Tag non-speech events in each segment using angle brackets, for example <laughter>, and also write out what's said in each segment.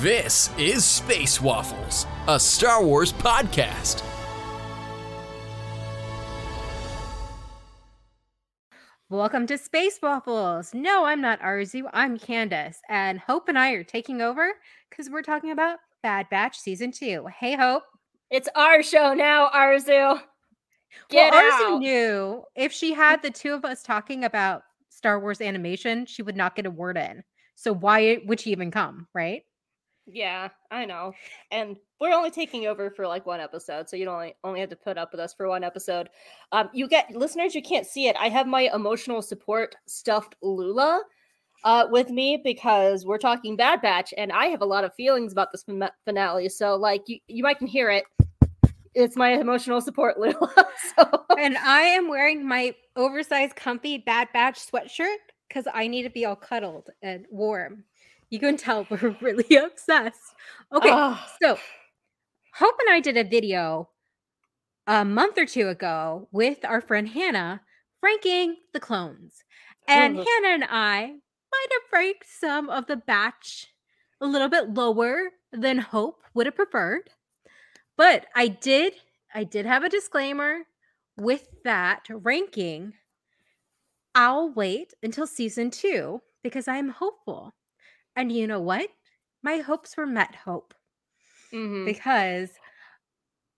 This is Space Waffles, a Star Wars podcast. Welcome to Space Waffles. No, I'm not Arzu. I'm Candace. And Hope and I are taking over because we're talking about Bad Batch Season 2. Hey, Hope. It's our show now, Arzu. Get well, out. Arzu knew if she had the two of us talking about Star Wars animation, she would not get a word in. So why would she even come, right? Yeah, I know. And we're only taking over for like one episode, so you don't only, only have to put up with us for one episode. Um, you get listeners, you can't see it. I have my emotional support stuffed Lula uh, with me because we're talking Bad Batch, and I have a lot of feelings about this finale. So, like, you, you might can hear it. It's my emotional support <laughs> Lula. so. And I am wearing my oversized, comfy Bad Batch sweatshirt because I need to be all cuddled and warm. You can tell we're <laughs> really obsessed. Okay, Ugh. so Hope and I did a video a month or two ago with our friend Hannah ranking the clones. And. Hannah and I might have ranked some of the batch a little bit lower than Hope would have preferred. But I did I did have a disclaimer with that ranking. I'll wait until season 2 because I'm hopeful. And you know what? My hopes were met, Hope Mhm. because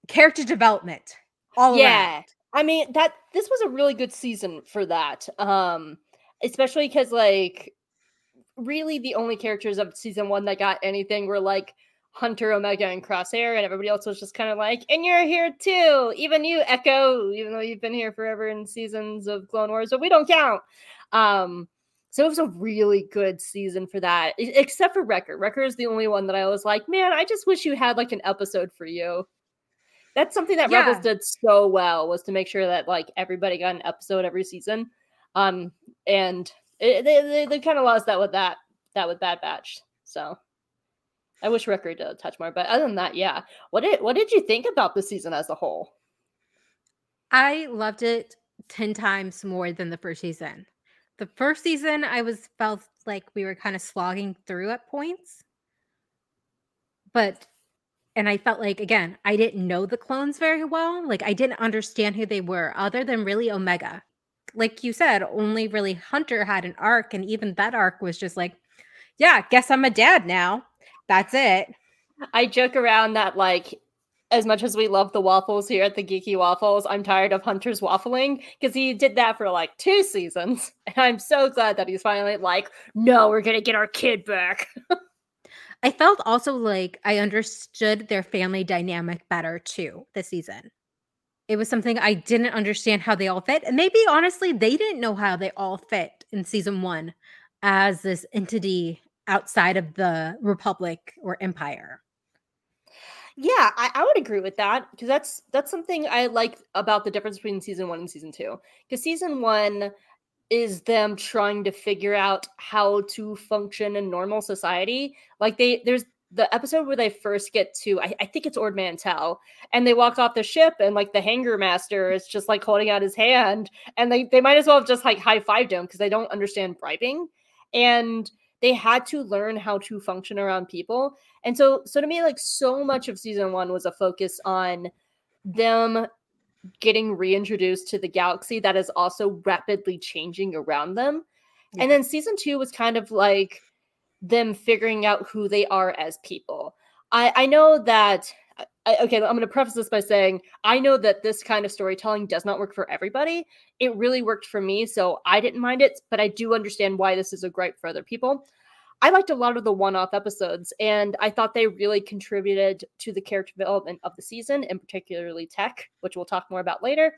character development all yeah around. i mean that this was a really good season for that um especially because like really the only characters of season one that got anything were like hunter omega and crosshair and everybody else was just kind of like and you're here too even you echo even though you've been here forever in seasons of clone wars but we don't count um so it was a really good season for that except for wrecker wrecker is the only one that i was like man i just wish you had like an episode for you that's something that Rebels did so well was to make sure that like everybody got an episode every season. Um, and it, they they, they kind of lost that with that that with Bad Batch. So I wish Wrecker did a touch more, but other than that, yeah. What did what did you think about the season as a whole? I loved it 10 times more than the first season. The first season I was felt like we were kind of slogging through at points. But and I felt like again, I didn't know the clones very well. Like I didn't understand who they were other than really Omega. Like you said, only really Hunter had an arc and even that arc was just like, yeah, guess I'm a dad now. That's it. I joke around that like as much as we love the waffles here at the Geeky Waffles, I'm tired of Hunter's waffling because he did that for like two seasons. <laughs> And I'm so glad that he's finally like, no, we're gonna get our kid back. <laughs> I felt also like I understood their family dynamic better too this season. It was something I didn't understand how they all fit. And maybe honestly, they didn't know how they all fit in season one as this entity outside of the Republic or Empire. Yeah, I, I would agree with that because that's that's something I like about the difference between season one and season two. Because season one is them trying to figure out how to function in normal society. Like they there's the episode where they first get to I, I think it's Ord Mantell, and they walk off the ship and like the hangar master is just like holding out his hand, and they they might as well have just like high fived him because they don't understand bribing, and they had to learn how to function around people and so so to me like so much of season 1 was a focus on them getting reintroduced to the galaxy that is also rapidly changing around them. Yeah. And then season 2 was kind of like them figuring out who they are as people. I I know that I, okay, I'm going to preface this by saying I know that this kind of storytelling does not work for everybody. It really worked for me, so I didn't mind it, but I do understand why this is a gripe for other people. I liked a lot of the one off episodes, and I thought they really contributed to the character development of the season, and particularly Tech, which we'll talk more about later.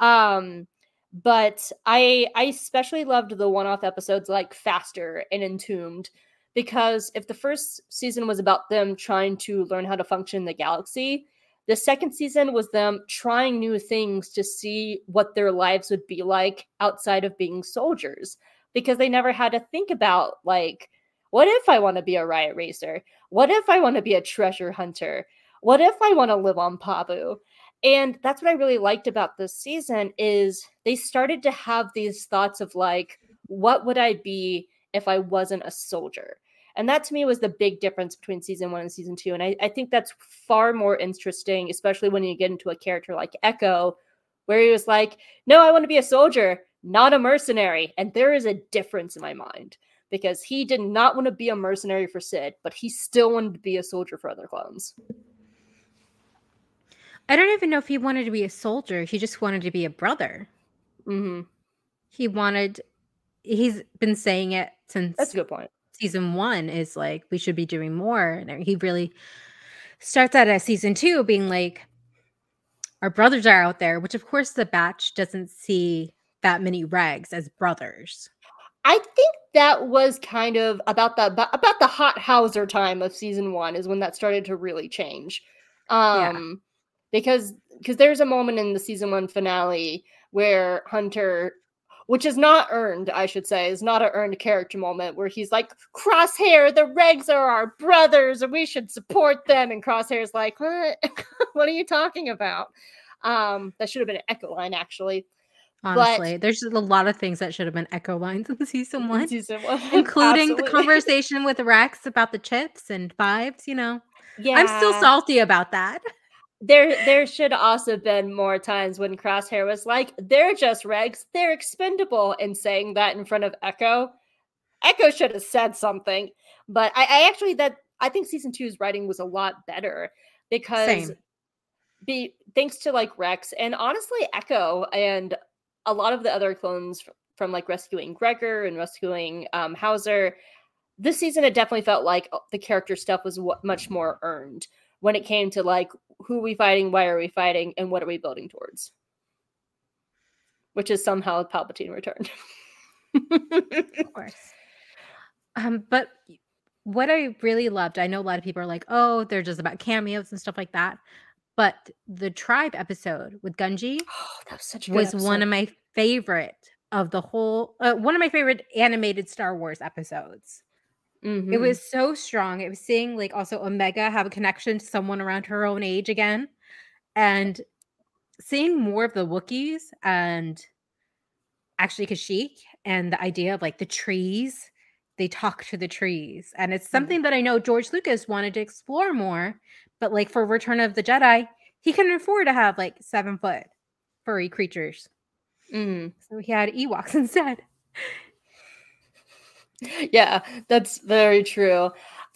Um, but I I especially loved the one off episodes like Faster and Entombed because if the first season was about them trying to learn how to function in the galaxy, the second season was them trying new things to see what their lives would be like outside of being soldiers because they never had to think about like what if I want to be a riot racer? What if I want to be a treasure hunter? What if I want to live on Pabu? And that's what I really liked about this season is they started to have these thoughts of like what would I be if I wasn't a soldier? And that to me was the big difference between season one and season two. And I, I think that's far more interesting, especially when you get into a character like Echo, where he was like, No, I want to be a soldier, not a mercenary. And there is a difference in my mind because he did not want to be a mercenary for Cid, but he still wanted to be a soldier for other clones. I don't even know if he wanted to be a soldier. He just wanted to be a brother. Mm-hmm. He wanted, he's been saying it since That's a good point. season one is like, we should be doing more. And he really starts out at season two being like, our brothers are out there, which of course the batch doesn't see that many regs as brothers. I think that was kind of about the about the hot Howzer time of season one is when that started to really change. Um because because there's a moment in the season one finale where Hunter which is not earned, I should say, is not an earned character moment where he's like, Crosshair, the regs are our brothers and we should support them. And Crosshair's like, what? <laughs> what are you talking about? Um, that should have been an echo line, actually. Honestly, but, there's a lot of things that should have been echo lines in <laughs> season one, season one. <laughs> including the conversation with Rex about the chips and vibes. You know, yeah, I'm still salty about that. There, there should also been more times when Crosshair was like, "They're just regs, they're expendable," and saying that in front of Echo. Echo should have said something, but I, I actually that I think season two's writing was a lot better because Same. be thanks to like Rex and honestly Echo and a lot of the other clones from like rescuing Gregor and rescuing um, Howzer, this season it definitely felt like uh, the character stuff was w- much more earned when it came to like who are we fighting, why are we fighting, and what are we building towards. Which is somehow Palpatine returned. of course. Um, but what I really loved, I know a lot of people are like, oh, they're just about cameos and stuff like that. But the tribe episode with Gungi <gasps> oh, that was, such was one of my favorite of the whole uh, one of my favorite animated Star Wars episodes. Mm-hmm. It was so strong. It was seeing like also Omega have a connection to someone around her own age again, and seeing more of the Wookiees and actually Kashyyyk and the idea of like the trees. They talk to the trees, and it's mm-hmm. something mm-hmm. that I know George Lucas wanted to explore more but like for Return of the Jedi, he can afford to have like seven foot furry creatures. Mm. So he had Ewoks <laughs> instead. Yeah, that's very true.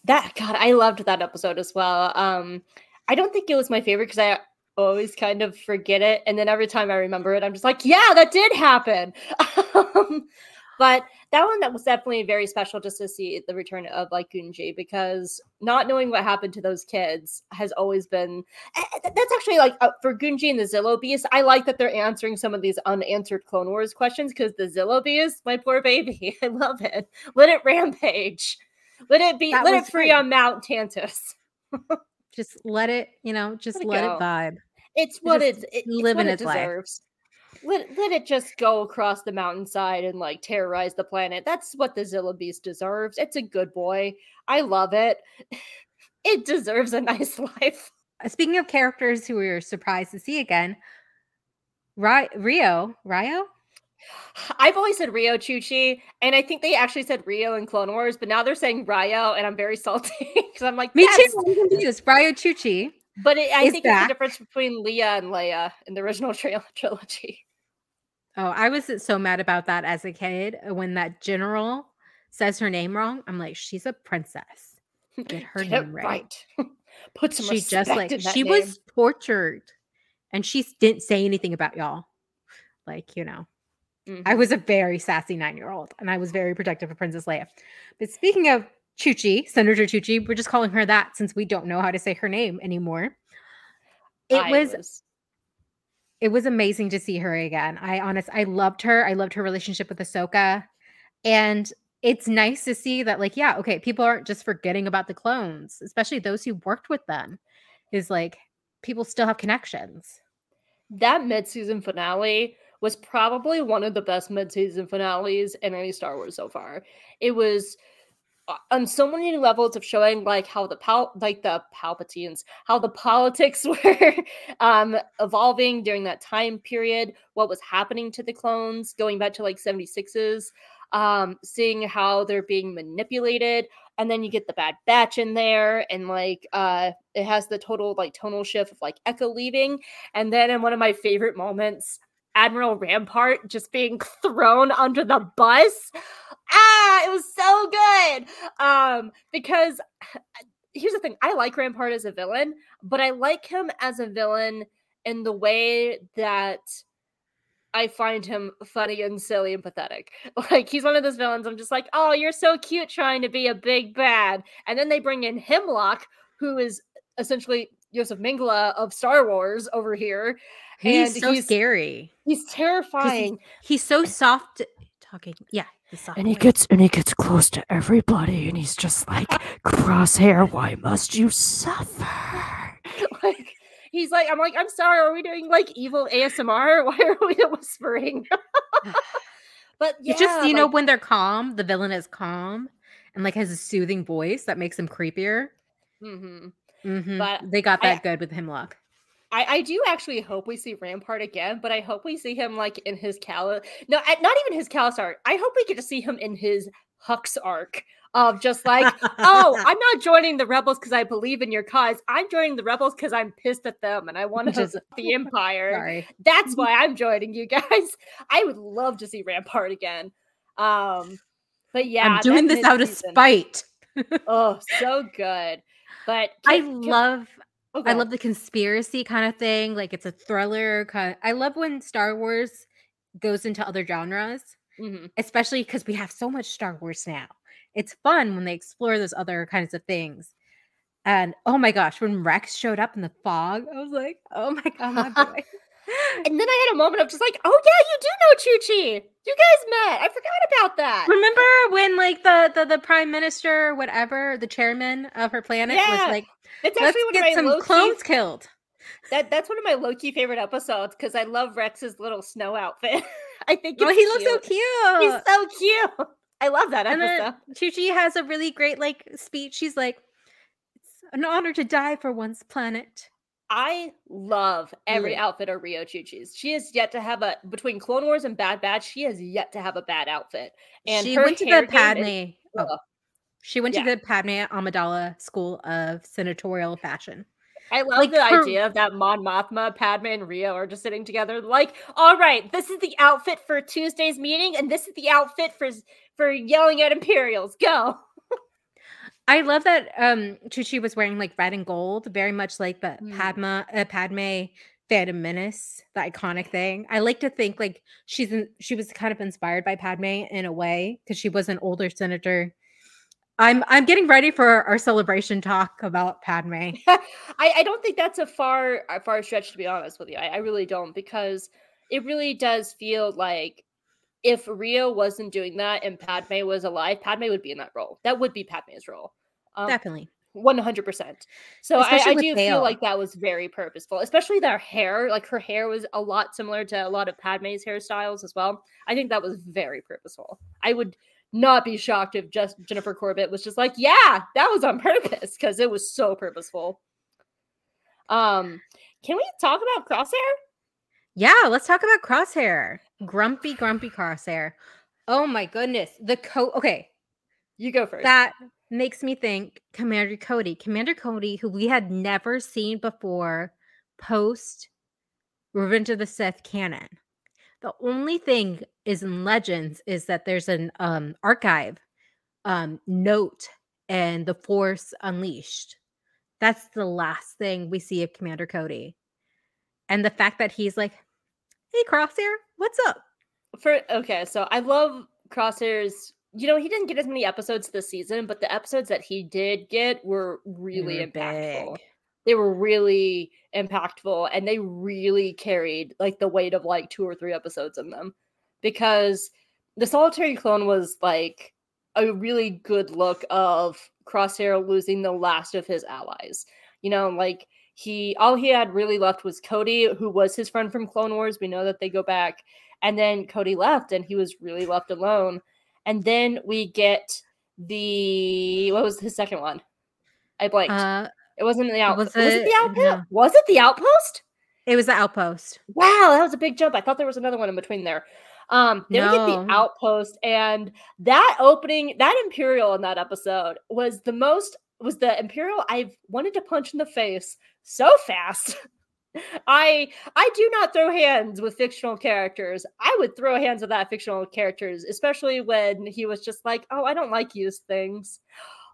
That God, I loved that episode as well. Um, I don't think it was my favorite because I always kind of forget it, and then every time I remember it, I'm just like, yeah, that did happen. <laughs> um, but that one that was definitely very special just to see the return of like Gungi because not knowing what happened to those kids has always been eh, eh, that's actually like uh, for Gungi and the Zillo Beast. I like that they're answering some of these unanswered Clone Wars questions because the Zillo Beast, my poor baby, <laughs> I love it. Let it rampage. Let it be. That let it free great. on Mount Tantiss. <laughs> just let it, you know, just let it, let it vibe. It's what it's, it's living its, what it deserves. Life let, let it just go across the mountainside and like terrorize the planet. That's what the Zillo Beast deserves. It's a good boy. I love it. <laughs> It deserves a nice <laughs> life. Uh, speaking of characters who we were surprised to see again, Ry- Rio, Rio? I've always said Rio Chuchi, and I think they actually said Rio in Clone Wars, but now they're saying Rio, and I'm very <laughs> salty because I'm like, me yes. too. I'm confused. Rio Chuchi, but it, I think back. it's the difference between Leia and Leia in the original trilogy. Oh, I was so mad about that as a kid uh, when that general says her name wrong. I'm like, she's a princess. Get <laughs> her Get name right. right. <laughs> Put some she just like she name. was tortured, and she didn't say anything about y'all. Like you know, mm-hmm. I was a very sassy nine year old, and I was very protective of Princess Leia. But speaking of Chuchi, Senator Chuchi, we're just calling her that since we don't know how to say her name anymore. It was, was it was amazing to see her again. I honest, I loved her. I loved her relationship with Ahsoka, and it's nice to see that, like, yeah, okay, people aren't just forgetting about the clones, especially those who worked with them. Is like people still have connections. That mid-season finale was probably one of the best mid-season finales in any Star Wars so far. It was on so many levels of showing like how the pal like the palpatines how the politics <laughs> were um evolving during that time period what was happening to the clones going back to like 76s um, seeing how they're being manipulated. And then you get the Bad Batch in there, and like uh, it has the total like tonal shift of like Echo leaving. And then in one of my favorite moments, Admiral Rampart just being <laughs> thrown under the bus. Ah, it was so good. Um, because <sighs> here's the thing I like Rampart as a villain, but I like him as a villain in the way that I find him funny and silly and pathetic. <laughs> Like he's one of those villains. I'm just like, oh, you're so cute trying to be a big bad. And then they bring in Hemlock, who is essentially Joseph Mengele of Star Wars over here. He's and so he's, scary. He's terrifying. He's, he's so soft talking. Yeah. And he gets and he gets close to everybody and he's just like crosshair, why must you suffer? <laughs> like he's like, I'm like, I'm sorry, are we doing like evil ASMR? <laughs> Why are we whispering? <laughs> but yeah, It's just you know when they're calm, the villain is calm and like has a soothing voice that makes him creepier. mm-hmm. Mm-hmm. But they got I- that good with Hemlock. I, I do actually hope we see Rampart again, but I hope we see him like in his Cal. No, not even his Kallus arc. I hope we get to see him in his Hux arc of just like, oh, <laughs> I'm not joining the rebels because I believe in your cause. I'm joining the rebels because I'm pissed at them and I want to the Empire. Sorry. That's <laughs> why I'm joining you guys. I would love to see Rampart again. Um, but yeah, I'm doing this out of spite. <laughs> Oh, so good. But I can- can- love go I love the conspiracy kind of thing. Like it's a thriller kind I love when Star Wars goes into other genres, Mhm. especially because we have so much Star Wars now. It's fun when they explore those other kinds of things. And oh my gosh, when Rex showed up in the fog, I was like, oh my god, my <laughs> boy. And then I had a moment of just like, oh yeah, you do know Chuchi. You guys met. I forgot about that. Remember when like the, the the prime minister, whatever, the chairman of her planet Yeah, was like, It's let's get some clones killed. That that's one of my low key favorite episodes because I love Rex's little snow outfit. <laughs> I think Oh, it's he looks so cute. cute. He's so cute. I love that and episode. Chuchi has a really great like speech. She's like, "It's an honor to die for one's planet." I love every Lit. outfit of Rio Chuchi's. She has yet to have a between Clone Wars and Bad Batch. She has yet to have a bad outfit. And she went to the game is- Padme. oh, she went Yeah. to the Padme Amidala School of Senatorial Fashion. I love Like, the her- idea of that Mon Mothma, Padme, and Rio are just sitting together. Like, all right, this is the outfit for Tuesday's meeting, and this is the outfit for for yelling at Imperials. Go. I love that um Chuchi was wearing like red and gold, very much like the Mm. Padma uh, Padme Phantom Menace, the iconic thing. I like to think like she's in, she was kind of inspired by Padme in a way because she was an older senator. I'm I'm getting ready for our celebration talk about Padme. <laughs> I, I don't think that's a far a far stretch to be honest with you. I, I really don't because it really does feel like if Rio wasn't doing that and Padme was alive, Padme would be in that role. That would be Padme's role. Um, Definitely. One hundred percent. So I, Especially I do Bale. feel like that was very purposeful, especially their hair. Like her hair was a lot similar to a lot of Padme's hairstyles as well. I think that was very purposeful. I would not be shocked if just Jennifer Corbett was just like, "Yeah, that was on purpose," because it was so purposeful. Um, can we talk about Crosshair? Yeah, let's talk about Crosshair. Grumpy, grumpy Crosshair. Oh my goodness. The coat. Okay, You go first. that makes me think Commander Cody. Commander Cody, who we had never seen before post Revenge of the Sith canon. The only thing is in Legends is that there's an um archive um note and the Force Unleashed. That's the last thing we see of Commander Cody. And the fact that he's like, hey Crosshair, what's up? For okay, so I love Crosshair's. You know, he didn't get as many episodes this season, but the episodes that he did get were really were impactful. big. They were really impactful, and they really carried like the weight of like two or three episodes in them, because the Solitary Clone was like a really good look of Crosshair losing the last of his allies. You know, like he all he had really left was Cody, who was his friend from Clone Wars. We know that they go back. And then Cody left and he was really left alone. And then we get the what was his second one? I blanked. Uh it wasn't the outpost. was Was, it the outpost? no. Was it the outpost? it was the outpost. Wow, that was a big jump. I thought there was another one in between there. Um, then we get the outpost, and that opening, that Imperial in that episode was the most was the Imperial I've wanted to punch in the face so fast. <laughs> I I do not throw hands with fictional characters. I would throw hands with that fictional characters, especially when he was just like, "Oh, I don't like used things."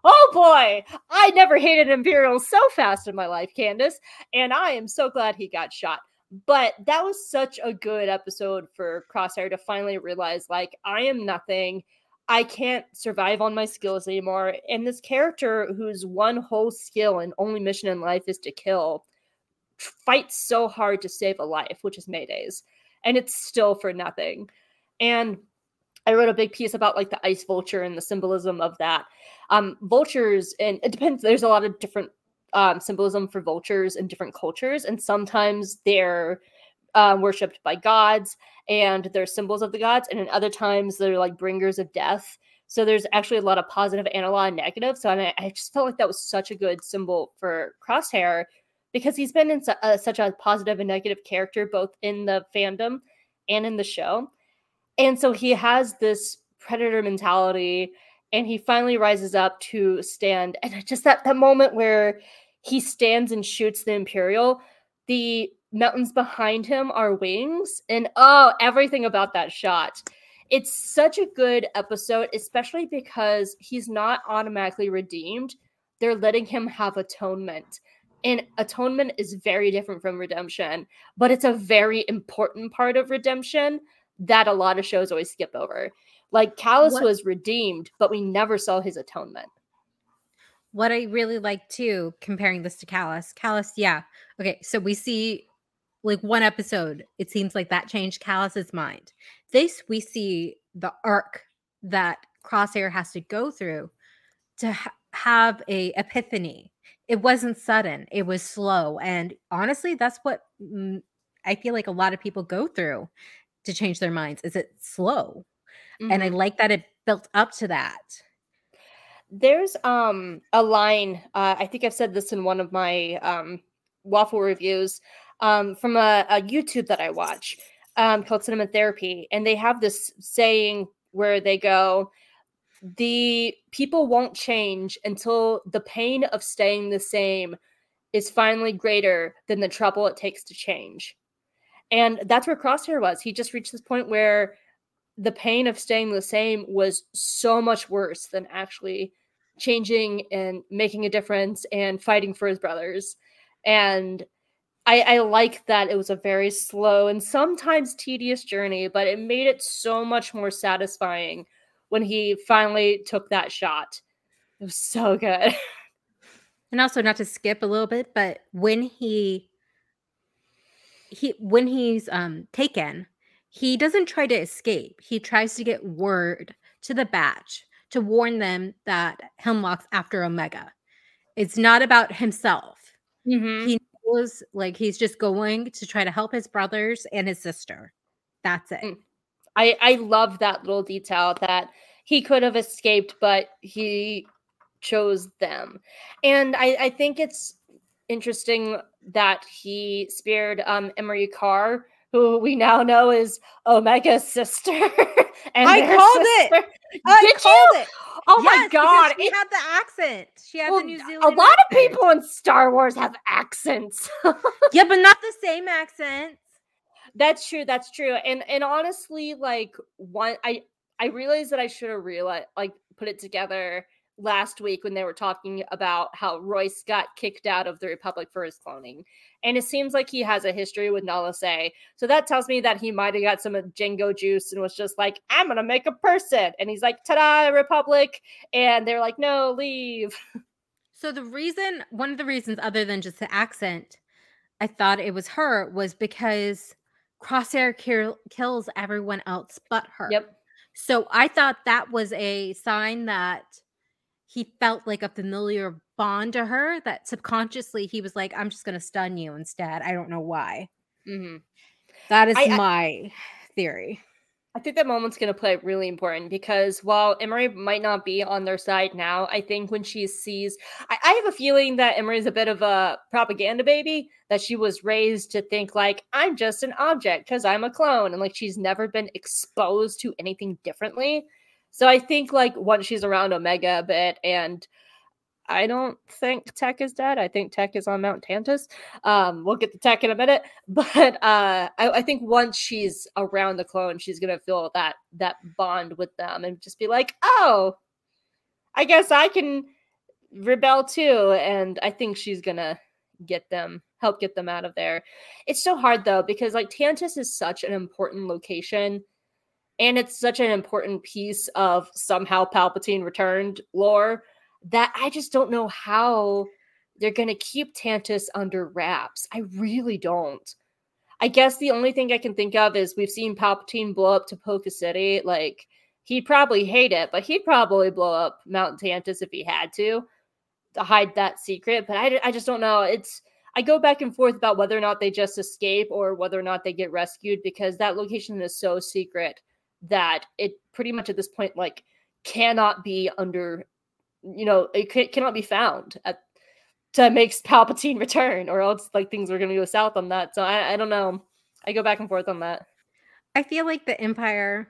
Oh boy, I never hated Imperial so fast in my life, Candace, and I am so glad he got shot. But that was such a good episode for Crosshair to finally realize, like, I am nothing. I can't survive on my skills anymore. And this character, whose one whole skill and only mission in life is to kill, fights so hard to save a life, which is Mayday's, and it's still for nothing. And I wrote a big piece about like the ice vulture and the symbolism of that. Um, vultures, and it depends. There's a lot of different um, symbolism for vultures in different cultures, and sometimes they're uh, worshipped by gods and they're symbols of the gods, and in other times they're like bringers of death. So there's actually a lot of positive and a lot of negative. So I, I just felt like that was such a good symbol for Crosshair because he's been in su- uh, such a positive and negative character both in the fandom and in the show. And so he has this predator mentality and he finally rises up to stand and just that that moment where he stands and shoots the imperial the mountains behind him are wings and oh everything about that shot. It's such a good episode especially because he's not automatically redeemed. They're letting him have atonement and atonement is very different from redemption but it's a very important part of redemption that a lot of shows always skip over. Like Kallus What- was redeemed but we never saw his atonement. What I really like too, comparing this to Kallus, Kallus, yeah. Okay, so we see like one episode, it seems like that changed Kallus's mind. This we see the arc that Crosshair has to go through to ha- have a epiphany. It wasn't sudden, it was slow. And honestly, that's what mm, I feel like a lot of people go through to change their minds. Is it slow? And I Mhm. like that it built up to that. there's um a line uh, i think i've said this in one of my um waffle reviews um from a, a youtube that i watch um called cinema therapy and they have this saying where they go the people won't change until the pain of staying the same is finally greater than the trouble it takes to change and that's where crosshair was he just reached this point where the pain of staying the same was so much worse than actually changing and making a difference and fighting for his brothers. And I, I like that it was a very slow and sometimes tedious journey, but it made it so much more satisfying when he finally took that shot. It was so good. <laughs> and also not to skip a little bit but when he he when he's um taken he doesn't try to escape he tries to get word to the batch to warn them that hemlock's after omega it's not about himself Mhm. he knows like he's just going to try to help his brothers and his sister that's it Mm. I I love that little detail that he could have escaped, but he chose them. And I, I think it's interesting that he spared um Emerie Karr, who we now know is Omega's sister. <laughs> and I called it! Sister. I Did called you? it. Oh my Yes, because god! she it- had the accent she had well, the new Zealand. a zealand lot of people in Star Wars have accents. <laughs> yeah but not the same accents That's true. That's true. And and honestly, like one, I I realized that I should have realized like put it together last week when they were talking about how Royce got kicked out of the Republic for his cloning, and it seems like he has a history with Nala Se. So that tells me that he might have got some of Django juice and was just like, I'm gonna make a person, and he's like, ta-da, Republic, and they're like, no, leave. <laughs> So the reason, one of the reasons, other than just the accent, I thought it was her was because Crosshair kill, kills everyone else but her. Yep. So I thought that was a sign that he felt like a familiar bond to her. That subconsciously he was like, "I'm just going to stun you instead." I don't know why. hmm That is I- I- my theory. I think that moment's going to play really important because while Emerie might not be on their side now, I think when she sees, I, I have a feeling that Emerie's a bit of a propaganda baby, that she was raised to think like, I'm just an object because I'm a clone. And like she's never been exposed to anything differently. So I think like once she's around Omega a bit and I don't think Tech is dead. I think Tech is on Mount Tantiss. Um, we'll get to Tech in a minute, <laughs> but uh, I, I, think once she's around the clone, she's gonna feel that that bond with them and just be like, "Oh, I guess I can rebel too." And I think she's gonna get them, help get them out of there. It's so hard though because like Tantiss is such an important location. And it's such an important piece of somehow Palpatine returned lore that I just don't know how they're going to keep Tantiss under wraps. I really don't. I guess the only thing I can think of is we've seen Palpatine blow up Tipoca City. Like, he'd probably hate it, but he'd probably blow up Mount Tantiss if he had to to hide that secret. But I, I just don't know. It's I go back and forth about whether or not they just escape or whether or not they get rescued because that location is so secret that it pretty much at this point like cannot be under you know, it c- cannot be found at to make Palpatine <laughs> return, or else like things are going to go south on that. So I, I don't know. I go back and forth on that. I feel like the Empire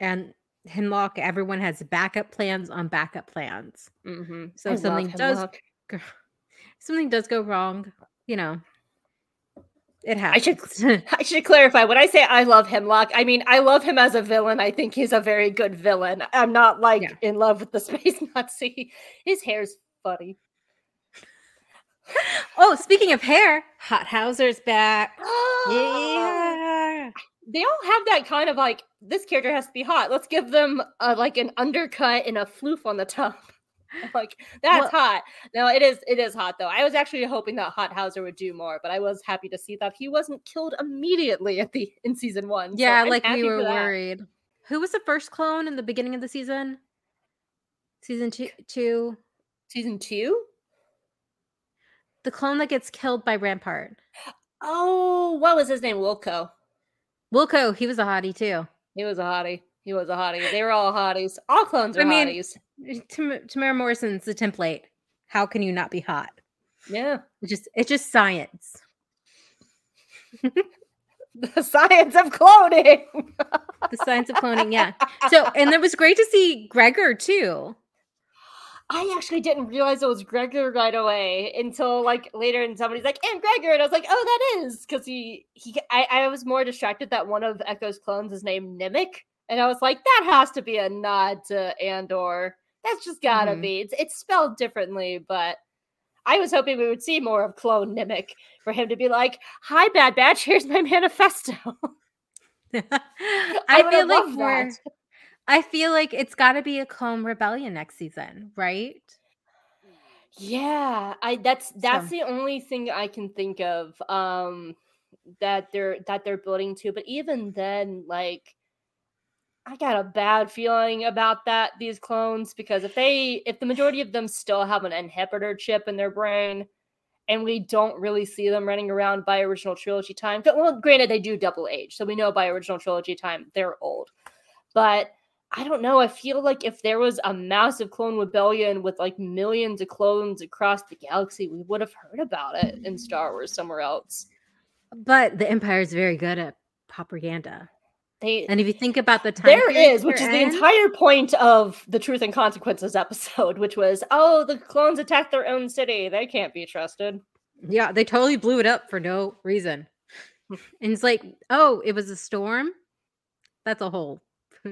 and Hemlock, everyone has backup plans on backup plans. Mm-hmm. So if something does <laughs> something does go wrong, you know, it happens. I should <laughs> I should clarify when I say I love Hemlock, I mean I love him as a villain. I think he's a very good villain. I'm not like yeah. in love with the <laughs> space Nazi. His hair's funny. <laughs> oh, speaking of hair, Hot Howzer's back. <gasps> yeah. They all have that kind of like this character has to be hot. Let's give them a, like an undercut and a floof on the top. <laughs> like that's well, hot. No, it is it is hot though. I was actually hoping that Hot Howzer would do more, but I was happy to see that he wasn't killed immediately at the in season one. Yeah, so like we were worried. Who was the first clone in the beginning of the season? Season two, two. Season two? The clone that gets killed by Rampart. Oh, what was his name? Wilco. Wilco, he was a hottie too. He was a hottie. He was a hottie. They were all hotties. All clones are I mean, hotties. Tam- Temuera Morrison's the template. How can you not be hot? Yeah. It's just it's just science. <laughs> the science of cloning. the science of cloning, yeah. So and it was great to see Gregor too. I actually didn't realize it was Gregor right away until like later, and somebody's like, "And Gregor," and I was like, "Oh, that is," because he he. I, I was more distracted that one of Echo's clones is named Nemec, and I was like, "That has to be a nod to Andor." That's just gotta mm-hmm. be. It's, it's spelled differently, but I was hoping we would see more of Clone Nemec for him to be like, "Hi, Bad Batch. Here's my <laughs> manifesto." <laughs> I, I feel like we're. I feel like it's got to be a Clone Rebellion next season, right? Yeah, I that's that's so. the only thing I can think of um that they're that they're building to. But even then, like I got a bad feeling about that these clones because if they if the majority of them still have an inhibitor chip in their brain and we don't really see them running around by original trilogy time. Well, granted they do double age, so we know by original trilogy time they're old. But I don't know. I feel like if there was a massive clone rebellion with like millions of clones across the galaxy, we would have heard about it in Star Wars somewhere else. But the Empire is very good at propaganda. They and if you think about the time there is, which is the entire point of the Truth and Consequences episode, which was, oh, the clones attacked their own city. They can't be trusted. Yeah, they totally blew it up for no reason. and it's like, oh, it was a storm. That's a whole. <laughs>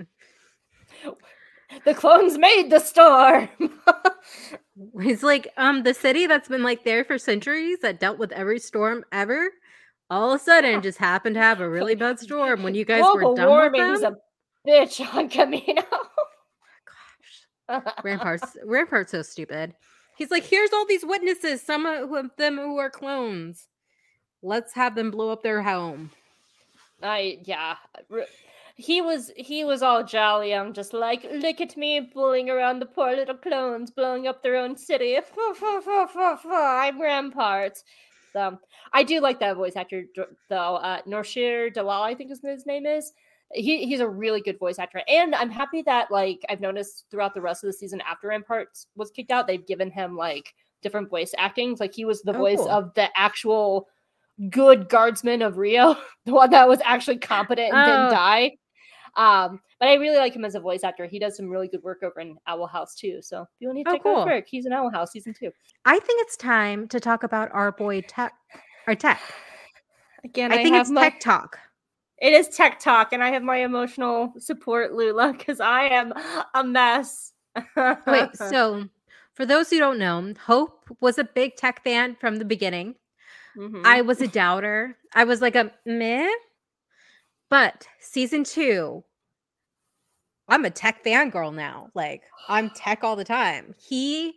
the clones made the storm. <laughs> it's like um the city that's been like there for centuries that dealt with every storm ever all of a sudden just happened to have a really <laughs> bad storm when you guys Global were done warming's with them. a bitch <laughs> on Camino. Oh gosh, Rampart's <laughs> Rampart's so stupid. He's like, here's all these witnesses, some of them who are clones. Let's have them blow up their home. I yeah. He was he was all jolly. I'm just like, look at me bullying around the poor little clones, blowing up their own city. I'm Rampart. So I do like that voice actor though. Uh, Noshir Dalal, I think his name is. he he's a really good voice actor, and I'm happy that like I've noticed throughout the rest of the season after Rampart was kicked out, they've given him like different voice actings. Like he was the Oh, voice cool. of the actual good guardsman of Rio, <laughs> the one that was actually competent and Oh. didn't die. Um, but I really like him as a voice actor. He does some really good work over in Owl House too. So if you want to Oh, check out his work, he's in Owl House season two. I think it's time to talk about our boy Tech Our Tech. Again, I, think have it's my- Tech Talk. It is tech talk, and I have my emotional support, Lula, because I am a mess. Wait, <laughs> so for those who don't know, Hope was a big tech fan from the beginning. Mhm. I was a doubter. I was like a meh. But season two, I'm a tech fangirl now. Like I'm tech all the time. He,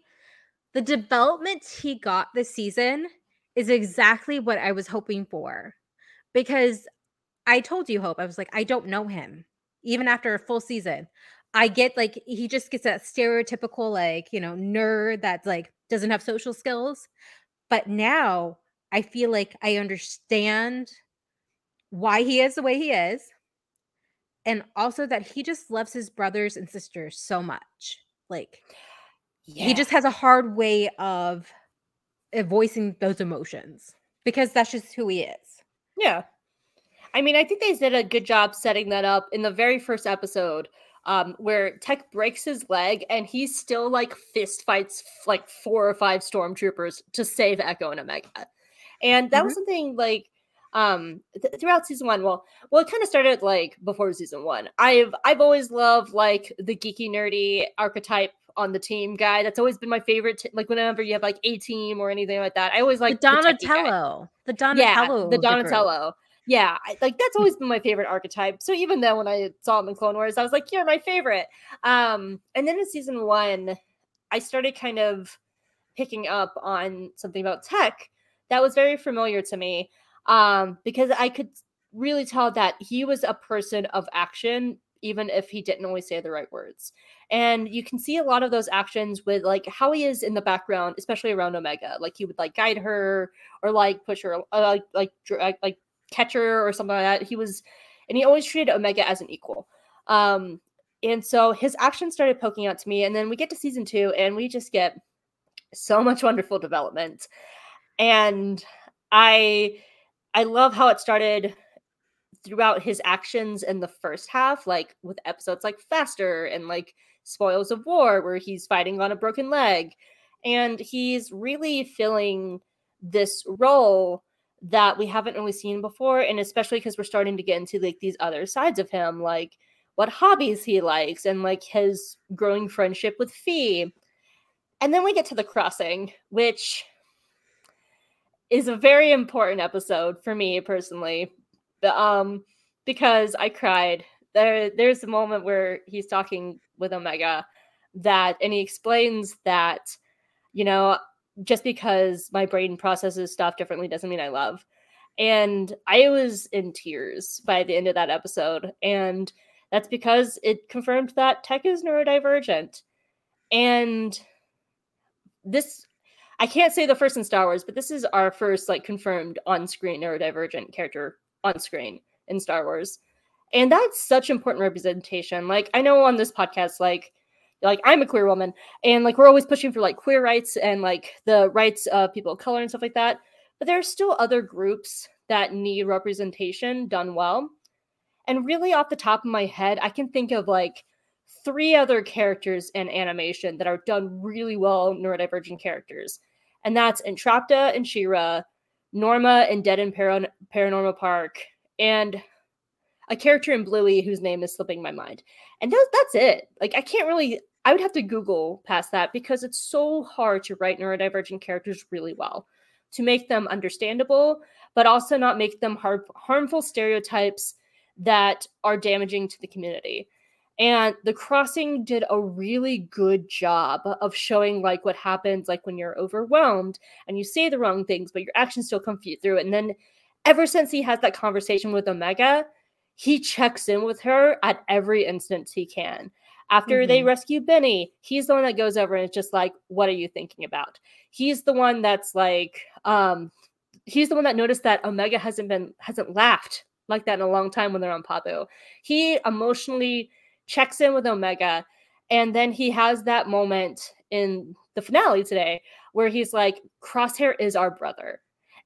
the development he got this season is exactly what I was hoping for. Because I told you, Hope, I was like, I don't know him. Even after a full season, I get like he just gets that stereotypical, like, you know, nerd that like doesn't have social skills. But now I feel like I understand why he is the way he is. And also that he just loves his brothers and sisters so much. Like he just has a hard way of uh, voicing those emotions because that's just who he is. Yeah. I mean, I think they did a good job setting that up in the very first episode, um, where Tech breaks his leg and he still like fist fights like four or five stormtroopers to save Echo and Omega. And that was something like um th- throughout season one well well it kind of started like before season one i've i've always loved like the geeky nerdy archetype on the team guy that's always been my favorite t- like whenever you have like a team or anything like that i always like the Donatello. The yeah, Donatello. the of group. Donatello. Yeah, I, like that's always been my favorite archetype. So even then, when I saw him in Clone Wars, I was like, "You're my favorite." Um, and then in season one, I started kind of picking up on something about tech that was very familiar to me um, because I could really tell that he was a person of action, even if he didn't always say the right words. And you can see a lot of those actions with like how he is in the background, especially around Omega. Like he would like guide her or like push her, uh, like like dra- like catch her or something like that. He was, and he always treated Omega as an equal. Um, and so his actions started poking out to me, and then we get to season two, and we just get so much wonderful development. And I, I love how it started throughout his actions in the first half, like with episodes like Faster and like Spoils of War, where he's fighting on a broken leg. And he's really filling this role that we haven't really seen before. And especially because we're starting to get into like these other sides of him, like what hobbies he likes and like his growing friendship with Phee. And then we get to the crossing, which is a very important episode for me personally um because I cried. There there's a moment where he's talking with Omega that and he explains that you know just because my brain processes stuff differently doesn't mean I love. And I was in tears by the end of that episode and that's because it confirmed that tech is neurodivergent. And this I can't say the first in Star Wars, but this is our first like confirmed on-screen neurodivergent character on screen in Star Wars. And that's such important representation. Like I know on this podcast, like like I'm a queer woman, and like we're always pushing for like queer rights and like the rights of people of color and stuff like that. But there are still other groups that need representation done well. And really off the top of my head, I can think of like three other characters in animation that are done really well, neurodivergent characters. And that's Entrapta and She-Ra, Norma and Dead in Paran- Paranormal Park, and a character in Bluey whose name is slipping my mind. And that's that's it. Like I can't really I would have to Google past that because it's so hard to write neurodivergent characters really well, to make them understandable, but also not make them har- harmful stereotypes that are damaging to the community. And the crossing did a really good job of showing like what happens like when you're overwhelmed and you say the wrong things, but your actions still come through. And then ever since he has that conversation with Omega, he checks in with her at every instance he can. After they Mhm. rescue Benny, he's the one that goes over and is just like, "What are you thinking about?" He's the one that's like, um, he's the one that noticed that Omega hasn't been hasn't laughed like that in a long time when they're on Pabu. He emotionally checks in with Omega, and then he has that moment in the finale today where he's like, Crosshair is our brother.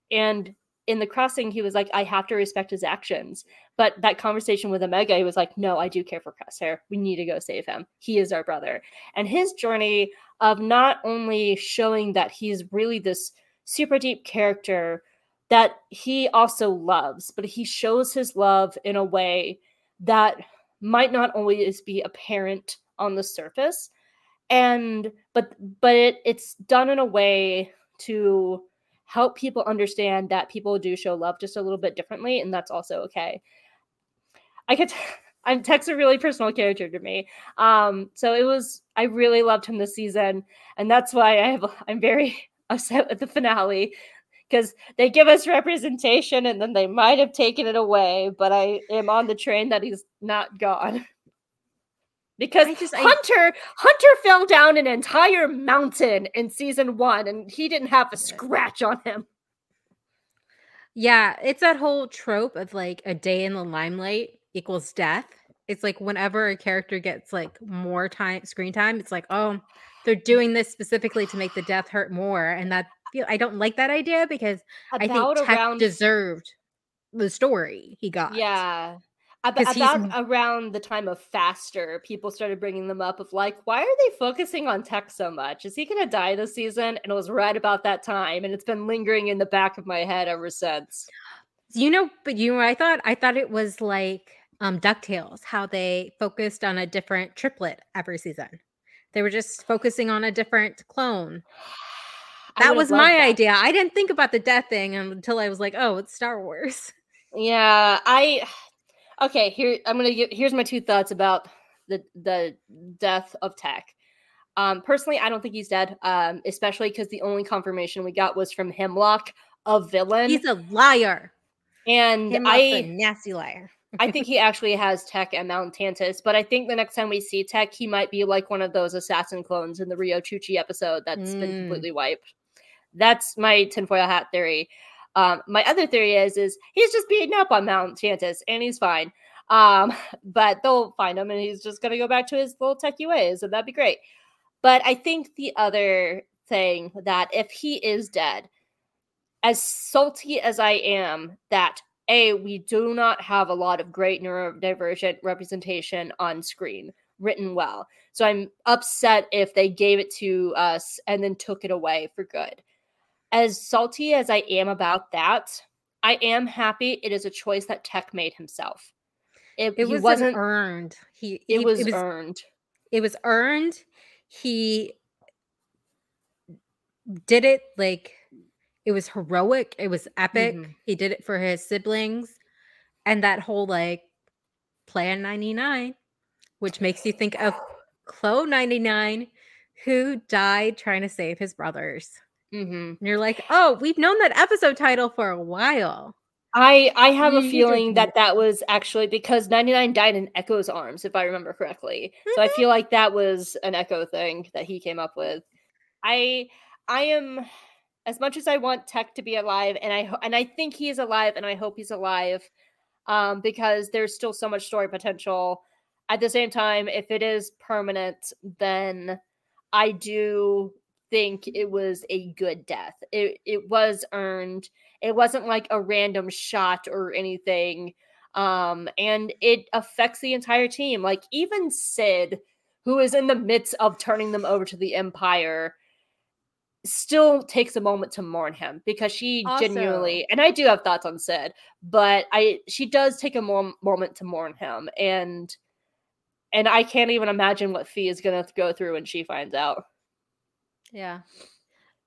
And in the crossing, he was like, I have to respect his actions. But that conversation with Omega, he was like, No, I do care for Crosshair. We need to go save him. He is our brother. And his journey of not only showing that he's really this super deep character that he also loves, but he shows his love in a way that might not always be apparent on the surface. And but but it, it's done in a way to help people understand that people do show love just a little bit differently and that's also okay. I could <laughs> i'm Tech's a really personal character to me. Um so it was i really loved him this season and that's why i have i'm very <laughs> upset with the finale because they give us representation and then they might have taken it away but i am on the train that he's not gone <laughs> because I just- I- Hunter Hunter fell down an entire mountain in season one, and he didn't have a scratch on him. Yeah, it's that whole trope of like a day in the limelight equals death. It's like whenever a character gets like more time screen time, it's like, oh, they're doing this specifically to make the death hurt more. And that I don't like that idea because I About think Tech around deserved the story he got. yeah. Ab- 'Cause he's- about around the time of Faster, people started bringing them up of like, why are they focusing on Tech so much? Is he going to die this season? And it was right about that time, and it's been lingering in the back of my head ever since. You know, but you know what I thought? I thought it was like um DuckTales, how they focused on a different triplet every season. They were just focusing on a different clone. That was my that. idea. I didn't think about the death thing until I was like, oh, it's Star Wars. Yeah, I <sighs> okay. Here, I'm gonna get. Here's my two thoughts about the the death of Tech. Um, personally, I don't think he's dead. Um, especially because the only confirmation we got was from Hemlock, a villain, He's a liar. and Him I a nasty liar. I think he actually has Tech at Mount Tantiss, but I think the next time we see Tech, he might be like one of those assassin clones in the Riyo Chuchi episode that's been Mm. completely wiped. That's my tinfoil hat theory. Um, my other theory is is he's just beaten up on Mount Tantiss and he's fine. Um, <laughs> but they'll find him and he's just gonna go back to his little techie ways, and that'd be great. But I think the other thing that if he is dead, as salty as I am that a we do not have a lot of great neurodivergent representation on screen written well. So I'm upset if they gave it to us and then took it away for good. As salty as I am about that, I am happy it is a choice that Tech made himself. It, It was wasn't earned. He, it he- was it was earned. it was earned. He did it like it was heroic. It was epic. Mhm. He did it for his siblings, and that whole like Plan ninety nine, which makes you think of Clo ninety nine, who died trying to save his brothers. Mhm. And you're like, oh, we've known that episode title for a while. I I have a feeling that that was actually because 99 died in Echo's arms, if I remember correctly. So I feel like that was an Echo thing that he came up with. I I am as much as I want Tech to be alive, and I and I think he is alive, and I hope he's alive, um, because there's still so much story potential. At the same time, if it is permanent, then I do think it was a good death. It it was earned. It wasn't like a random shot or anything um and it affects the entire team. Like even Cid who is in the midst of turning them over to the empire still takes a moment to mourn him because she genuinely and i do have thoughts on Cid but i she does take a mom- moment to mourn him and and i can't even imagine what Phee is going to go through when she finds out Yeah.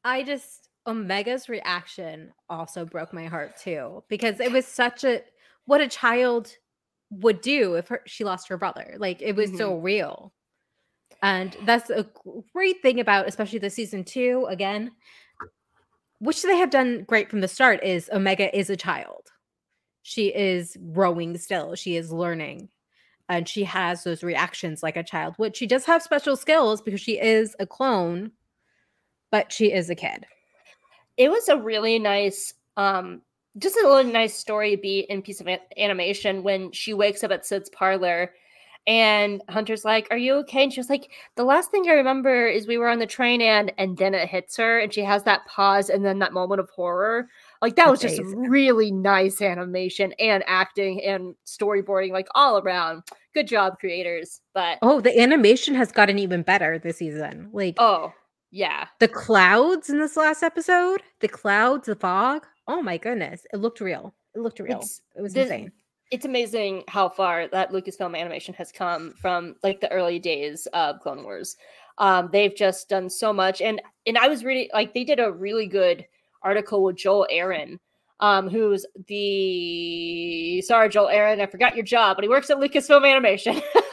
I just Omega's reaction also broke my heart too because it was such a what a child would do if her, she lost her brother. Like it was so mm-hmm. real. And that's a great thing about especially the season 2 again which they have done great from the start is Omega is a child. She is growing still. She is learning. And she has those reactions like a child, which she does have special skills because she is a clone but she is a kid. it was a really nice um just a little nice story beat and piece of animation when she wakes up at Cid's parlor and Hunter's like, Are you okay? And she was like, The last thing I remember is we were on the train and and then it hits her and she has that pause and then that moment of horror. Like that was just really nice animation and acting and storyboarding, like all around. Good job, creators. But Oh, the animation has gotten even better this season. Like oh yeah. the clouds in this last episode, the clouds, the fog. Oh my goodness, it looked real. It looked real. It's- it was the- insane. it's amazing how far that Lucasfilm animation has come from like the early days of Clone Wars. Um, they've just done so much, and and I was reading like they did a really good article with Joel Aron, um, who's the sorry Joel Aron, I forgot your job, but he works at Lucasfilm Animation. <laughs>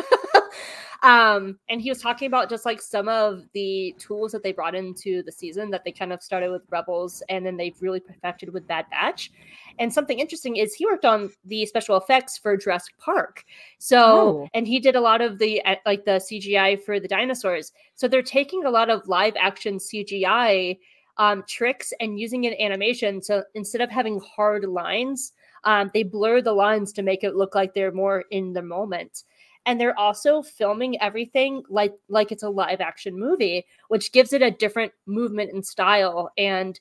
um, and he was talking about just like some of the tools that they brought into the season that they kind of started with Rebels, and then they've really perfected with Bad Batch. And something interesting is he worked on the special effects for Jurassic Park. So, Oh. and he did a lot of the uh, like the CGI for the dinosaurs. So they're taking a lot of live action CGI um, tricks and using it in animation. So instead of having hard lines, um, they blur the lines to make it look like they're more in the moment. And they're also filming everything like like it's a live action movie, which gives it a different movement and style and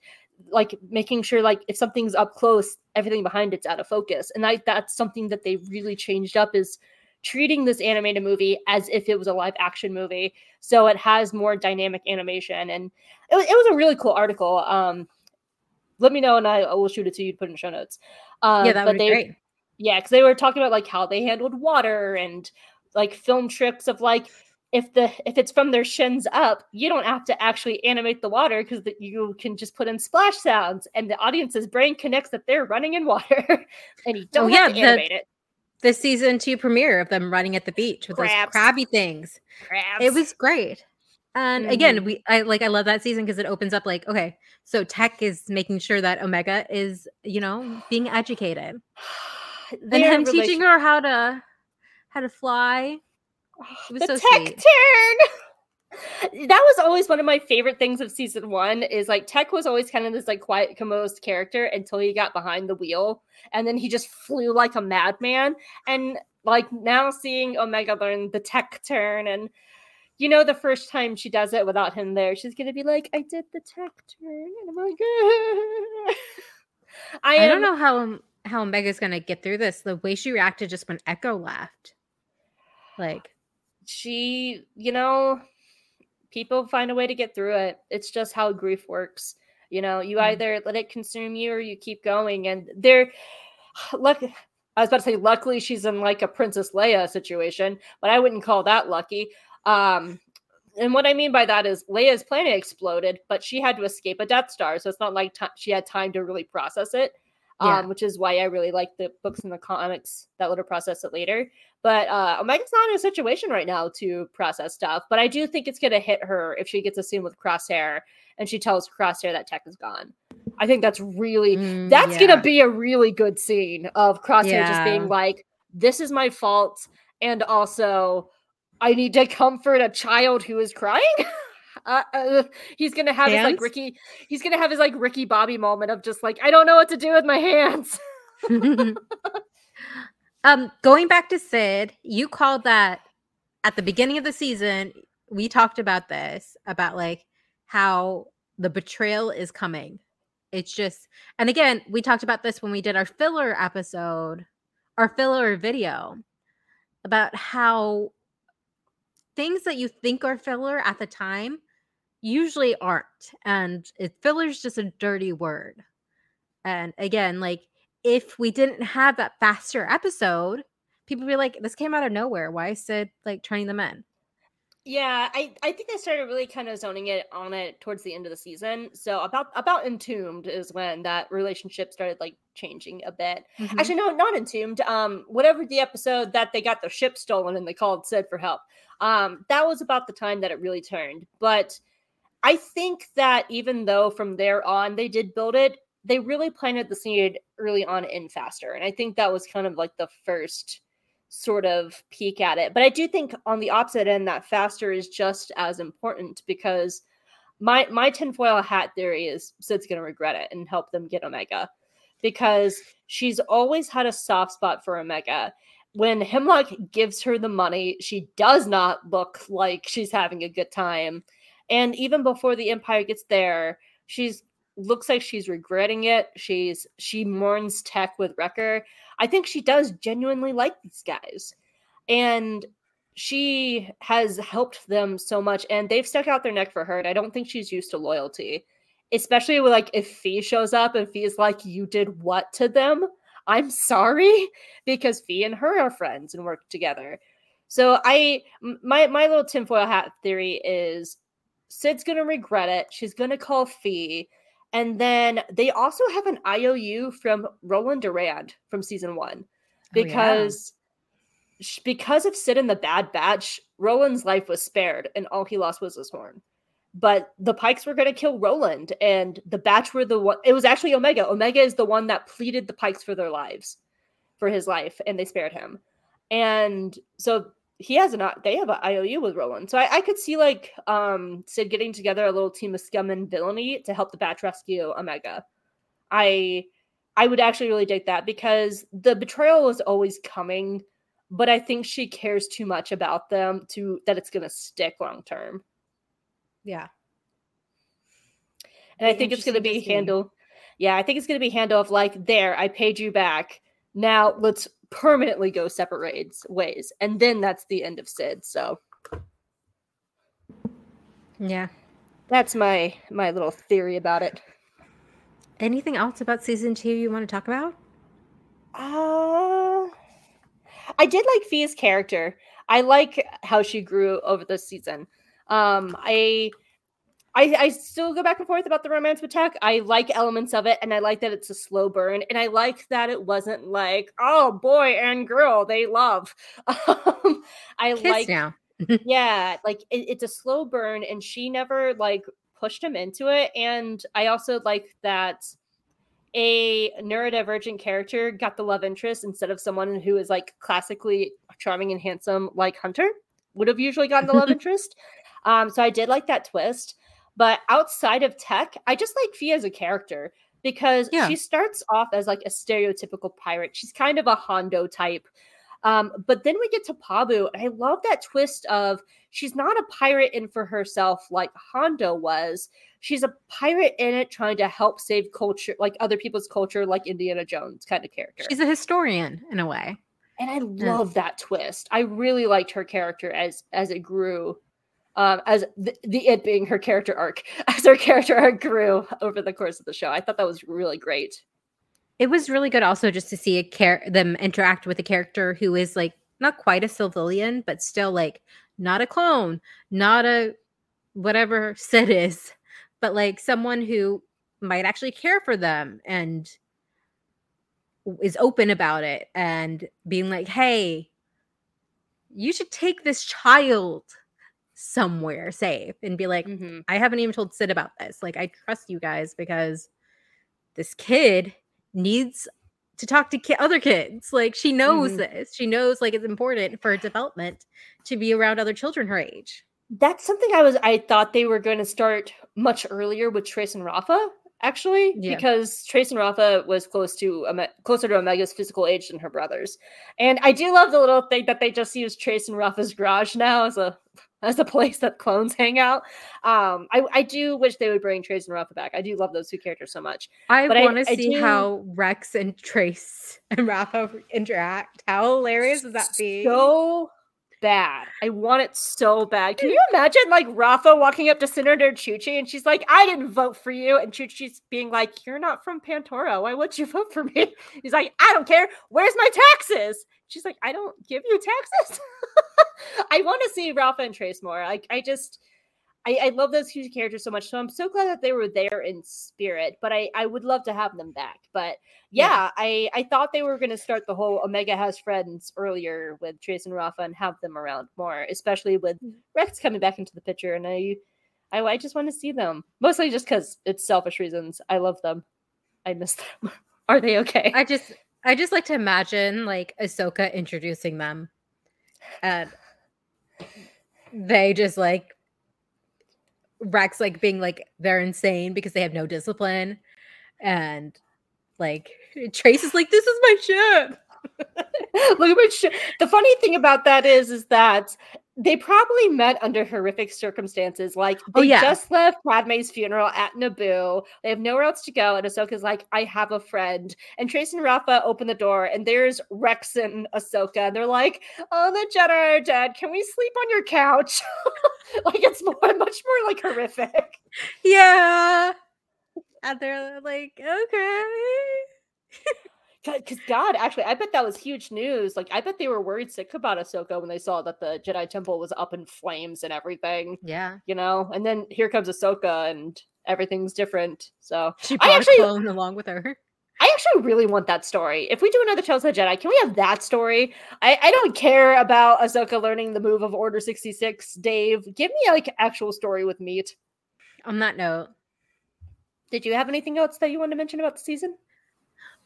like making sure like if something's up close everything behind it's out of focus. And I, that's something that they really changed up is treating this animated movie as if it was a live action movie. So it has more dynamic animation and it, was- it was a really cool article. Um let me know and i, I will shoot it to you to put in the show notes. Um, yeah, that but would be they, great. yeah, because they were talking about like how they handled water and like film tricks of like if the if it's from their shins up, you don't have to actually animate the water because you can just put in splash sounds, and the audience's brain connects that they're running in water, <laughs> and you oh, don't Oh, have yeah, to the- animate it. The season two premiere of them running at the beach with Crabs. those crabby things. Crabs. It was great. And again, mm-hmm. we I like I love that season because it opens up like, okay, so tech is making sure that Omega is, you know, being educated. <sighs> And him teaching her how to how to fly. Oh, it was the so tech sweet. turn. <laughs> that was always one of my favorite things of season one. Is like Tech was always kind of this like quiet, composed character until he got behind the wheel, and then he just flew like a madman. And like now seeing Omega learn the tech turn, and you know the first time she does it without him there, she's gonna be like, "I did the tech turn," and I'm like, <laughs> I, I don't know how how Omega's gonna get through this. The way she reacted just when Echo left. Like, she, you know, people find a way to get through it. It's just how grief works. You know, you Mhm. either let it consume you or you keep going. And there, <sighs> look, I was about to say, luckily she's in like a Princess Leia situation, but I wouldn't call that lucky. Um, and what I mean by that is Leia's planet exploded, but she had to escape a Death Star, so it's not like ti she had time to really process it. Um, which is why I really like the books and the comics that let her process it later. But uh, Omega's not in a situation right now to process stuff. But I do think it's going to hit her if she gets a scene with Crosshair and she tells Crosshair that Tech is gone. I think that's really mm, that's yeah. gonna be a really good scene of Crosshair just being like, "This is my fault," and also, I need to comfort a child who is crying. <laughs> uh, uh, he's gonna have his like Ricky. He's gonna have his like Ricky Bobby moment of just like, I don't know what to do with my hands. <laughs> um, going back to Cid, you called that at the beginning of the season. We talked about this about like how the betrayal is coming. It's just, and again, we talked about this when we did our filler episode, our filler video about how things that you think are filler at the time usually aren't. And it filler is just a dirty word. And again, like if we didn't have that faster episode, people would be like, this came out of nowhere. Why is Cid like turning them in? Yeah, I, I think they started really kind of zoning it on it towards the end of the season. So about about entombed is when that relationship started like changing a bit. Mhm. Actually, no, not entombed. Um, whatever the episode that they got their ship stolen and they called Cid for help. Um, that was about the time that it really turned. But I think that even though from there on they did build it, they really planted the seed early on in faster. And I think that was kind of like the first sort of peek at it. But I do think on the opposite end that faster is just as important because my my tinfoil hat theory is Cid's gonna regret it and help them get Omega. because she's always had a soft spot for Omega. When Hemlock gives her the money, she does not look like she's having a good time. And even before the Empire gets there, she's looks like she's regretting it. She's she mourns Tech with Wrecker. I think she does genuinely like these guys. And she has helped them so much and they've stuck out their neck for her. And I don't think she's used to loyalty. Especially with like if Phee shows up and Phee is like, you did what to them? I'm sorry. <laughs> Because Phee and her are friends and work together. So I my my little tinfoil hat theory is Cid's gonna regret it. She's gonna call Phee. And then they also have an IOU from Roland Durand from season one. Because oh, yeah. because of Cid and the Bad Batch, Roland's life was spared and all he lost was his horn. But the Pikes were gonna kill Roland, and the Batch were the one it was actually Omega. Omega is the one that pleaded the Pikes for their lives, for his life, and they spared him. And so he has an they have an IOU with Roland. So I, I, could see like um Cid getting together a little team of scum and villainy to help the batch rescue Omega. I I would actually really dig that because the betrayal is always coming, but I think she cares too much about them to that it's gonna stick long term. Yeah. And I think it's gonna be handled. Yeah, I think it's gonna be handle of like, there, I paid you back. Now let's permanently go separate ways. And then that's the end of Cid. So Yeah. That's my my little theory about it. Anything else about season two you want to talk about? Uh I did like Phee's character. I like how she grew over the season. Um I I, I still go back and forth about the romance with Tech. I like elements of it, and I like that it's a slow burn, and I like that it wasn't like, oh boy and girl, they love. <laughs> Um, I Kiss like, now. <laughs> yeah, like it, it's a slow burn, and she never like pushed him into it. And I also like that a neurodivergent character got the love interest instead of someone who is like classically charming and handsome, like Hunter would have usually gotten the love <laughs> interest. Um, so I did like that twist. But outside of tech, I just like Phee as a character because yeah. she starts off as like a stereotypical pirate. She's kind of a Hondo type. Um, but then we get to Pabu, and I love that twist of she's not a pirate in for herself like Hondo was. She's a pirate in it trying to help save culture, like other people's culture, like Indiana Jones kind of character. She's a historian in a way. And I love that twist. I really liked her character as as it grew um, as the, the, it being her character arc <laughs> as her character arc grew over the course of the show. I thought that was really great. It was really good also just to see a char- them interact with a character who is like not quite a civilian, but still like not a clone, not a whatever <laughs> Cid is, but like someone who might actually care for them and is open about it and being like, hey, you should take this child somewhere safe and be like, mm-hmm. I haven't even told Cid about this. Like, I trust you guys because this kid needs to talk to ki- other kids. Like, she knows mm-hmm. this. She knows like it's important for development to be around other children her age. That's something I was I thought they were going to start much earlier with Trace and Rafa actually, yeah. because Trace and Rafa was close to um, closer to Omega's physical age than her brothers. And I do love the little thing that they just use Trace and Rafa's garage now as a as a place that clones hang out. Um, I, I do wish they would bring Trace and Rafa back. I do love those two characters so much. I want to see do... how Rex and Trace and Rafa interact. How hilarious would that be? So bad. I want it so bad. Can you imagine like Rafa walking up to Senator Chuchi and she's like, I didn't vote for you. And Chuchi's being like, You're not from Pantora. Why would you vote for me? <laughs> He's like, I don't care. Where's my taxes? She's like, I don't give you taxes. <laughs> I want to see Rafa and Trace more. Like, I just I, I love those two characters so much. So I'm so glad that they were there in spirit, but I, I would love to have them back. But yeah, yeah. I, I thought they were going to start the whole Omega has friends earlier with Trace and Rafa and have them around more, especially with mm. Rex coming back into the picture. And I, I, I just want to see them mostly just because it's selfish reasons. I love them. I miss them. <laughs> Are they okay? I just, I just like to imagine like Ahsoka introducing them and they just like Rex like being like they're insane because they have no discipline and like Trace is like, "This is my ship." <laughs> Look at my ship. The funny thing about that is, is that they probably met under horrific circumstances. Like oh, they Oh, yeah. just left Padme's funeral at Naboo. They have nowhere else to go, and Ahsoka's like, "I have a friend." And Trace and Rafa open the door, and there's Rex and Ahsoka, and they're like, "Oh, the Jedi are dead. Can we sleep on your couch?" <laughs> like it's more, <laughs> much more like horrific. Yeah. And they're like, okay. <laughs> Because God, actually, I bet that was huge news. Like, I bet they were worried sick about Ahsoka when they saw that the Jedi Temple was up in flames and everything. Yeah. You know, and then here comes Ahsoka, and everything's different. So She I brought actually- a clone along with her. I actually really want that story. If we do another Tales of the Jedi, can we have that story? I, I don't care about Ahsoka learning the move of Order 66, Dave. Give me like actual story with meat. On that note, Did you have anything else that you wanted to mention about the season?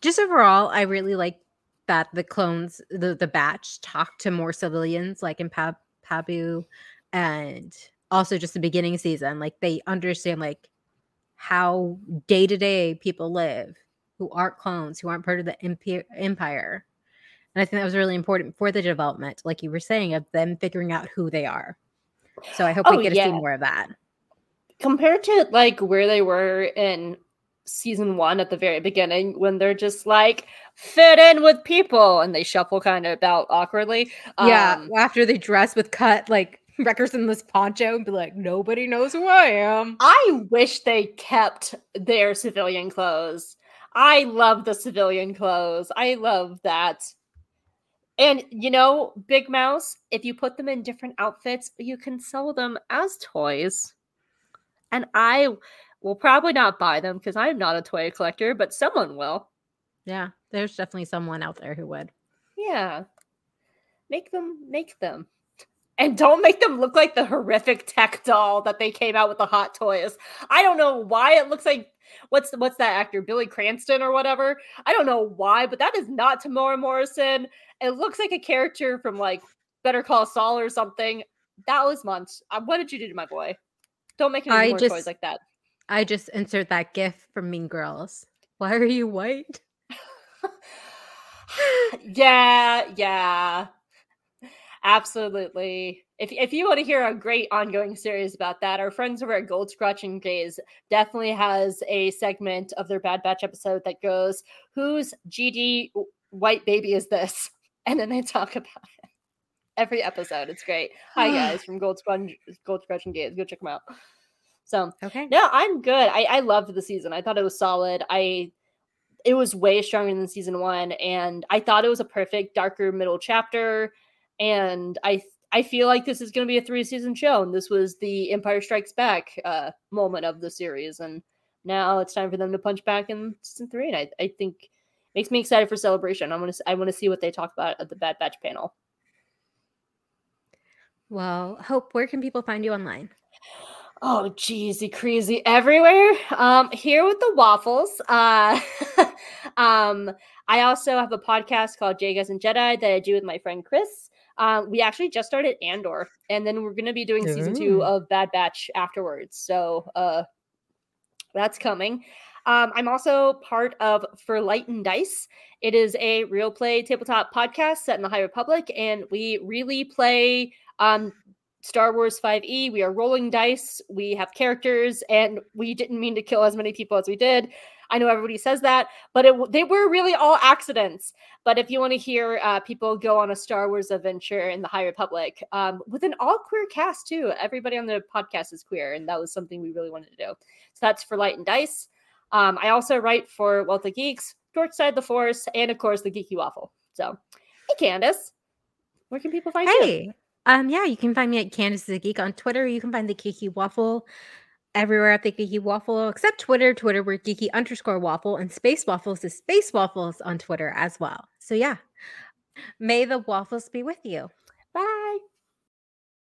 Just overall, I really like that the clones, the the batch, talk to more civilians, like in Pab- Pabu, and also just the beginning season. Like they understand like how day to day people live who aren't clones, who aren't part of the empi- empire. And I think that was really important for the development, like you were saying, of them figuring out who they are. So I hope Oh, we get to see more of that. compared to like where they were in season one at the very beginning when they're just like fit in with people and they shuffle kind of about awkwardly. Yeah, Um, after they dress with cut like <laughs> Wreckers in this poncho and be like, nobody knows who I am. i wish they kept their civilian clothes. I love the civilian clothes. I love that. And you know big mouse if you put them in different outfits you can sell them as toys. And i will probably not buy them because i'm not a toy collector but someone will Yeah, there's definitely someone out there who would. Yeah. Make them make them. And don't make them look like the horrific tech doll that they came out with the hot toys. I don't know why it looks like what's what's that actor Billy Cranston or whatever. I don't know why, but that is not Temuera Morrison. It looks like a character from like Better Call Saul or something. That was months. Uh, What did you do to my boy? Don't make any I more toys like that. I just insert that gif from Mean Girls. Why are you white? <sighs> yeah, yeah. Absolutely. If if you want to hear a great ongoing series about that, our friends over at Gold Scratch and Gaze definitely has a segment of their Bad Batch episode that goes, "Whose GD white baby is this?" <laughs> And then they talk about it every episode. It's great. Hi <sighs> guys from Gold Scratch, Gold Scratch and Gaze. Go check them out. So Okay. no, I'm good. I, I loved the season. I thought it was solid. I it was way stronger than season one, and I thought it was a perfect darker middle chapter. And I I feel like this is going to be a three season show, and this was the Empire Strikes Back uh, moment of the series, and now it's time for them to punch back in season three. And I, I think makes me excited for celebration. I want to I want to see what they talk about at the Bad Batch panel. Well, Hope, where can people find you online? Oh, jeezy crazy everywhere. Um, here with the waffles. Uh, <laughs> um, I also have a podcast called Jay Guys and Jedi that I do with my friend Chris. Um, we actually just started Andor, and then we're going to be doing season two of Bad Batch afterwards. So, uh, that's coming. Um, I'm also part of For Light and Dice. It is a real play tabletop podcast set in the High Republic, and we really play um, Star Wars 5e. We are rolling dice. We have characters, and we didn't mean to kill as many people as we did. I know everybody says that, but it, they were really all accidents. But if you want to hear uh, people go on a Star Wars adventure in the High Republic um, with an all queer cast, too, everybody on the podcast is queer, and that was something we really wanted to do. So that's for Light and Dice. Um, I also write for Wealth of Geeks, Dork Side the Force, and of course, the Geeky Waffle. So, hey, Candace, where can people find you? Um, yeah, you can find me at Candace the Geek on Twitter. You can find the Geeky Waffle everywhere at the Geeky Waffle, except Twitter. Twitter, we're Geeky underscore Waffle, and Space Waffles is Space Waffles on Twitter as well. So yeah, may the waffles be with you.